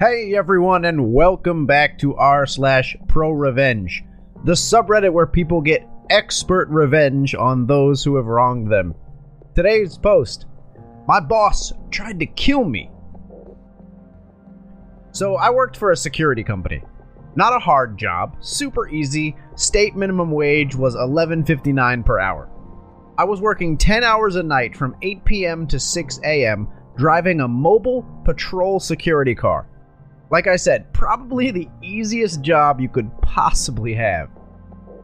Hey everyone, and welcome back to r slash pro revenge, the subreddit where people get expert revenge on those who have wronged them. Today's post: My boss tried to kill me. So I worked for a security company. Not a hard job, super easy. State minimum wage was 11.59 per hour. I was working 10 hours a night from 8 p.m. to 6 a.m. driving a mobile patrol security car. Like I said, probably the easiest job you could possibly have.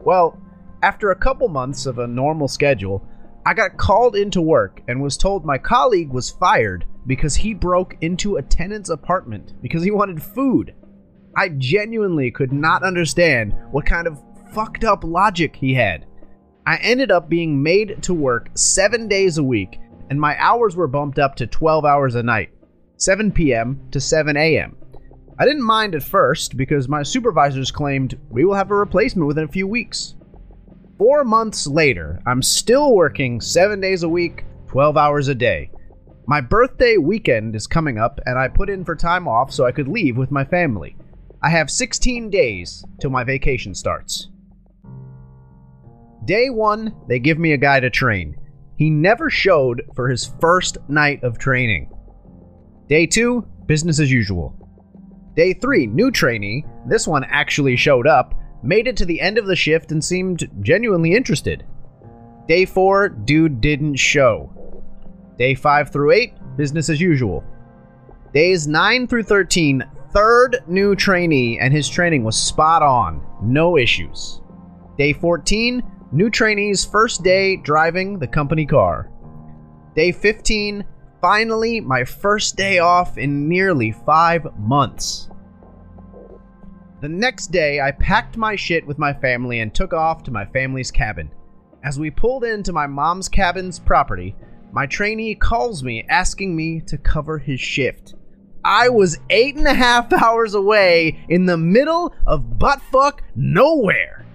Well, after a couple months of a normal schedule, I got called into work and was told my colleague was fired because he broke into a tenant's apartment because he wanted food. I genuinely could not understand what kind of fucked up logic he had. I ended up being made to work seven days a week, and my hours were bumped up to 12 hours a night 7 p.m. to 7 a.m. I didn't mind at first because my supervisors claimed we will have a replacement within a few weeks. Four months later, I'm still working seven days a week, 12 hours a day. My birthday weekend is coming up, and I put in for time off so I could leave with my family. I have 16 days till my vacation starts. Day one, they give me a guy to train. He never showed for his first night of training. Day two, business as usual. Day three, new trainee. This one actually showed up, made it to the end of the shift, and seemed genuinely interested. Day four, dude didn't show. Day five through eight, business as usual. Days 9 through 13, third new trainee, and his training was spot on. No issues. Day 14, new trainee's first day driving the company car. Day 15, finally, my first day off in nearly five months. The next day, I packed my shit with my family and took off to my family's cabin. As we pulled into my mom's cabin's property, my trainee calls me asking me to cover his shift. I was eight and a half hours away in the middle of buttfuck nowhere.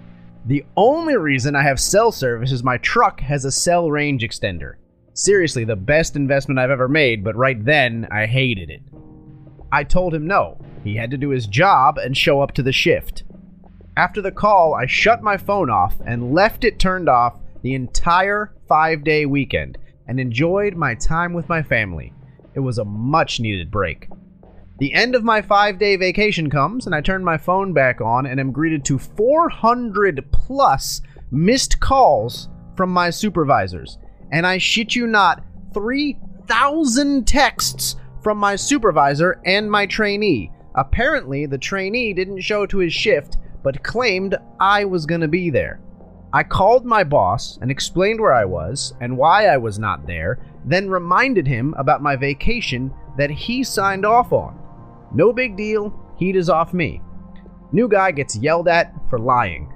The only reason I have cell service is my truck has a cell range extender. Seriously, the best investment I've ever made, but right then I hated it. I told him no. He had to do his job and show up to the shift. After the call, I shut my phone off and left it turned off the entire five day weekend and enjoyed my time with my family. It was a much needed break. The end of my five day vacation comes, and I turn my phone back on and am greeted to 400 plus missed calls from my supervisors. And I shit you not, 3,000 texts from my supervisor and my trainee. Apparently, the trainee didn't show to his shift, but claimed I was going to be there. I called my boss and explained where I was and why I was not there, then reminded him about my vacation that he signed off on. No big deal, heat is off me. New guy gets yelled at for lying.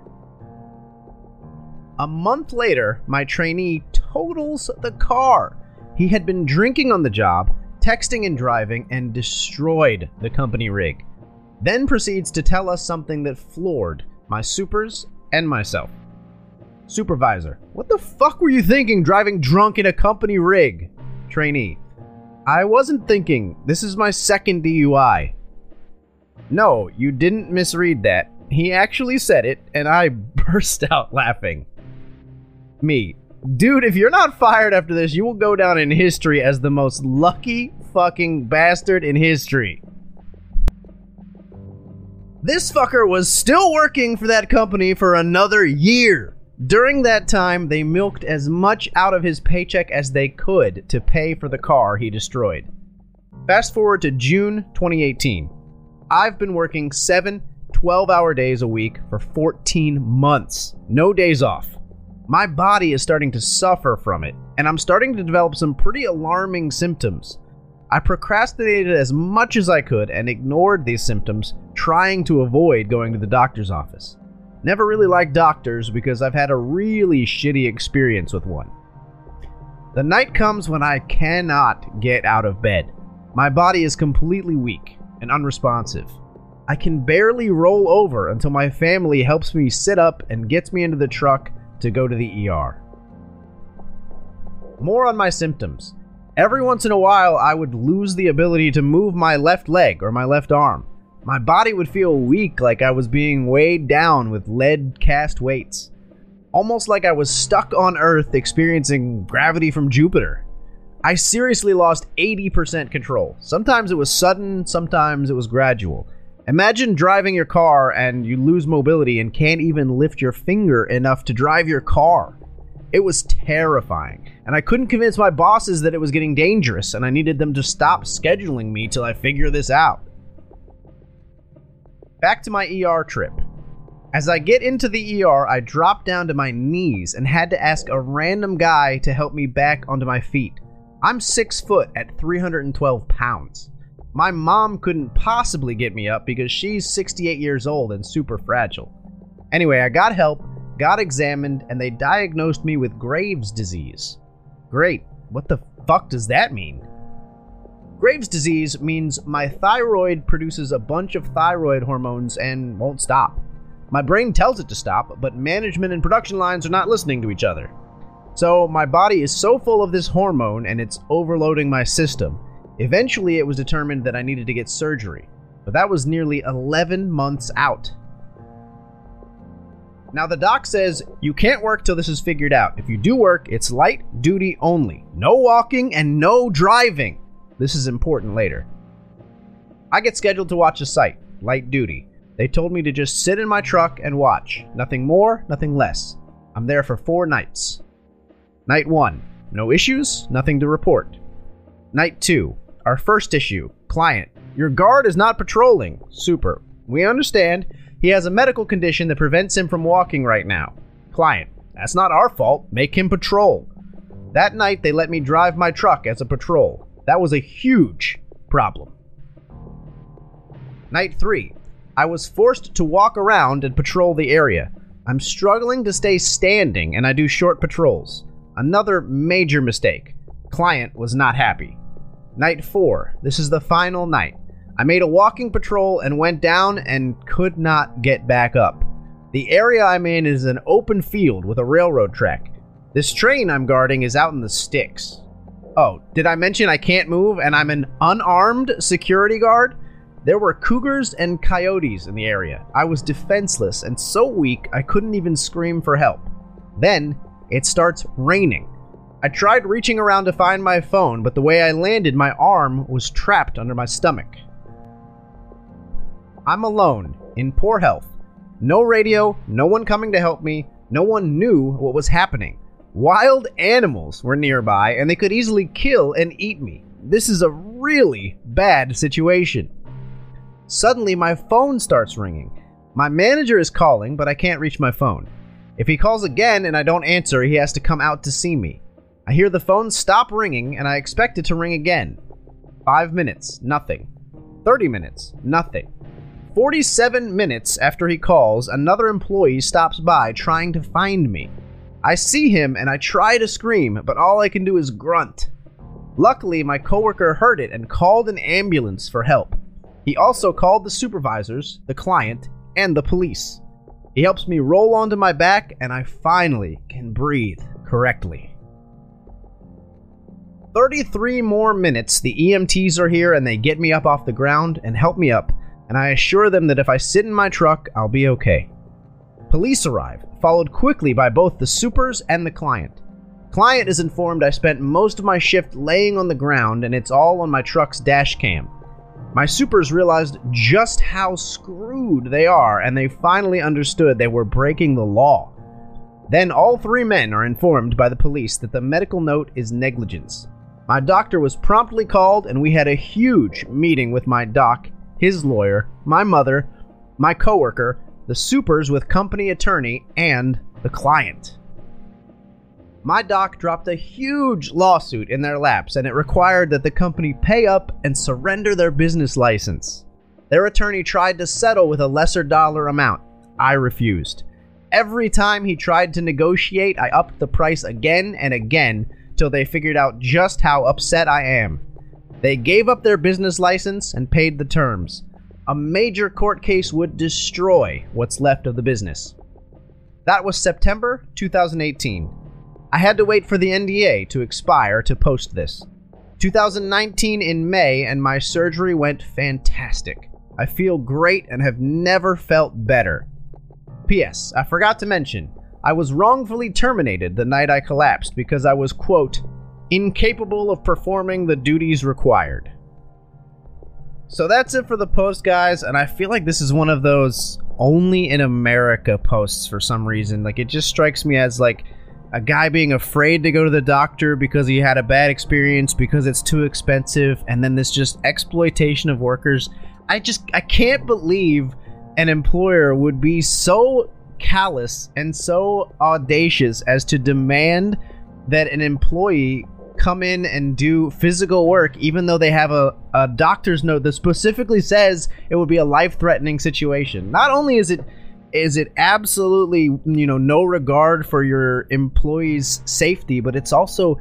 A month later, my trainee totals the car. He had been drinking on the job, texting and driving, and destroyed the company rig. Then proceeds to tell us something that floored my supers and myself. Supervisor, what the fuck were you thinking driving drunk in a company rig? Trainee, I wasn't thinking. This is my second DUI. No, you didn't misread that. He actually said it, and I burst out laughing. Me, dude, if you're not fired after this, you will go down in history as the most lucky fucking bastard in history. This fucker was still working for that company for another year. During that time, they milked as much out of his paycheck as they could to pay for the car he destroyed. Fast forward to June 2018. I've been working seven 12 hour days a week for 14 months, no days off. My body is starting to suffer from it, and I'm starting to develop some pretty alarming symptoms. I procrastinated as much as I could and ignored these symptoms, trying to avoid going to the doctor's office. Never really liked doctors because I've had a really shitty experience with one. The night comes when I cannot get out of bed. My body is completely weak and unresponsive. I can barely roll over until my family helps me sit up and gets me into the truck to go to the ER. More on my symptoms. Every once in a while, I would lose the ability to move my left leg or my left arm. My body would feel weak, like I was being weighed down with lead cast weights. Almost like I was stuck on Earth experiencing gravity from Jupiter. I seriously lost 80% control. Sometimes it was sudden, sometimes it was gradual. Imagine driving your car and you lose mobility and can't even lift your finger enough to drive your car. It was terrifying, and I couldn't convince my bosses that it was getting dangerous and I needed them to stop scheduling me till I figure this out. Back to my ER trip. As I get into the ER, I drop down to my knees and had to ask a random guy to help me back onto my feet. I'm six foot at 312 pounds. My mom couldn't possibly get me up because she's 68 years old and super fragile. Anyway, I got help, got examined, and they diagnosed me with Graves' disease. Great. What the fuck does that mean? Graves' disease means my thyroid produces a bunch of thyroid hormones and won't stop. My brain tells it to stop, but management and production lines are not listening to each other. So my body is so full of this hormone and it's overloading my system Eventually, it was determined that I needed to get surgery, but that was nearly 11 months out. Now, the doc says you can't work till this is figured out. If you do work, it's light duty only. No walking and no driving. This is important later. I get scheduled to watch a site, light duty. They told me to just sit in my truck and watch. Nothing more, nothing less. I'm there for four nights. Night 1. No issues, nothing to report. Night 2. Our first issue client. Your guard is not patrolling. Super. We understand. He has a medical condition that prevents him from walking right now. Client. That's not our fault. Make him patrol. That night, they let me drive my truck as a patrol. That was a huge problem. Night 3. I was forced to walk around and patrol the area. I'm struggling to stay standing and I do short patrols. Another major mistake. Client was not happy. Night 4. This is the final night. I made a walking patrol and went down and could not get back up. The area I'm in is an open field with a railroad track. This train I'm guarding is out in the sticks. Oh, did I mention I can't move and I'm an unarmed security guard? There were cougars and coyotes in the area. I was defenseless and so weak I couldn't even scream for help. Then it starts raining. I tried reaching around to find my phone, but the way I landed, my arm was trapped under my stomach. I'm alone, in poor health. No radio, no one coming to help me, no one knew what was happening. Wild animals were nearby, and they could easily kill and eat me. This is a really bad situation. Suddenly, my phone starts ringing. My manager is calling, but I can't reach my phone. If he calls again and I don't answer, he has to come out to see me. I hear the phone stop ringing and I expect it to ring again. Five minutes, nothing. 30 minutes, nothing. 47 minutes after he calls, another employee stops by trying to find me. I see him and I try to scream, but all I can do is grunt. Luckily, my coworker heard it and called an ambulance for help. He also called the supervisors, the client, and the police. He helps me roll onto my back and I finally can breathe correctly. 33 more minutes, the EMTs are here and they get me up off the ground and help me up, and I assure them that if I sit in my truck, I'll be okay. Police arrive, followed quickly by both the supers and the client. Client is informed I spent most of my shift laying on the ground and it's all on my truck's dash cam. My supers realized just how screwed they are and they finally understood they were breaking the law. Then all three men are informed by the police that the medical note is negligence. My doctor was promptly called, and we had a huge meeting with my doc, his lawyer, my mother, my coworker, the supers with company attorney, and the client. My doc dropped a huge lawsuit in their laps, and it required that the company pay up and surrender their business license. Their attorney tried to settle with a lesser dollar amount. I refused. Every time he tried to negotiate, I upped the price again and again till they figured out just how upset I am. They gave up their business license and paid the terms. A major court case would destroy what's left of the business. That was September 2018. I had to wait for the NDA to expire to post this. 2019 in May, and my surgery went fantastic. I feel great and have never felt better. P.S. I forgot to mention, I was wrongfully terminated the night I collapsed because I was, quote, incapable of performing the duties required. So that's it for the post, guys, and I feel like this is one of those only in America posts for some reason. Like, it just strikes me as like a guy being afraid to go to the doctor because he had a bad experience because it's too expensive, and then this just exploitation of workers. I just, I can't believe an employer would be so callous and so audacious as to demand that an employee come in and do physical work even though they have a, a doctor's note that specifically says it would be a life-threatening situation. Not only is it is it absolutely you know no regard for your employees safety but it's also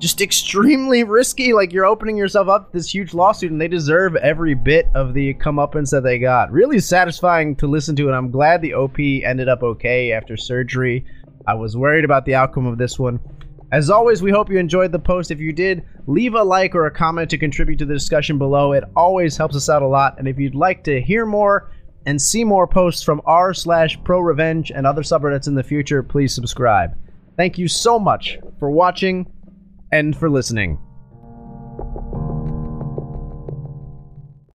just extremely risky like you're opening yourself up to this huge lawsuit and they deserve every bit of the comeuppance that they got really satisfying to listen to and i'm glad the op ended up okay after surgery i was worried about the outcome of this one as always, we hope you enjoyed the post. If you did, leave a like or a comment to contribute to the discussion below. It always helps us out a lot. And if you'd like to hear more and see more posts from r slash pro revenge and other subreddits in the future, please subscribe. Thank you so much for watching and for listening.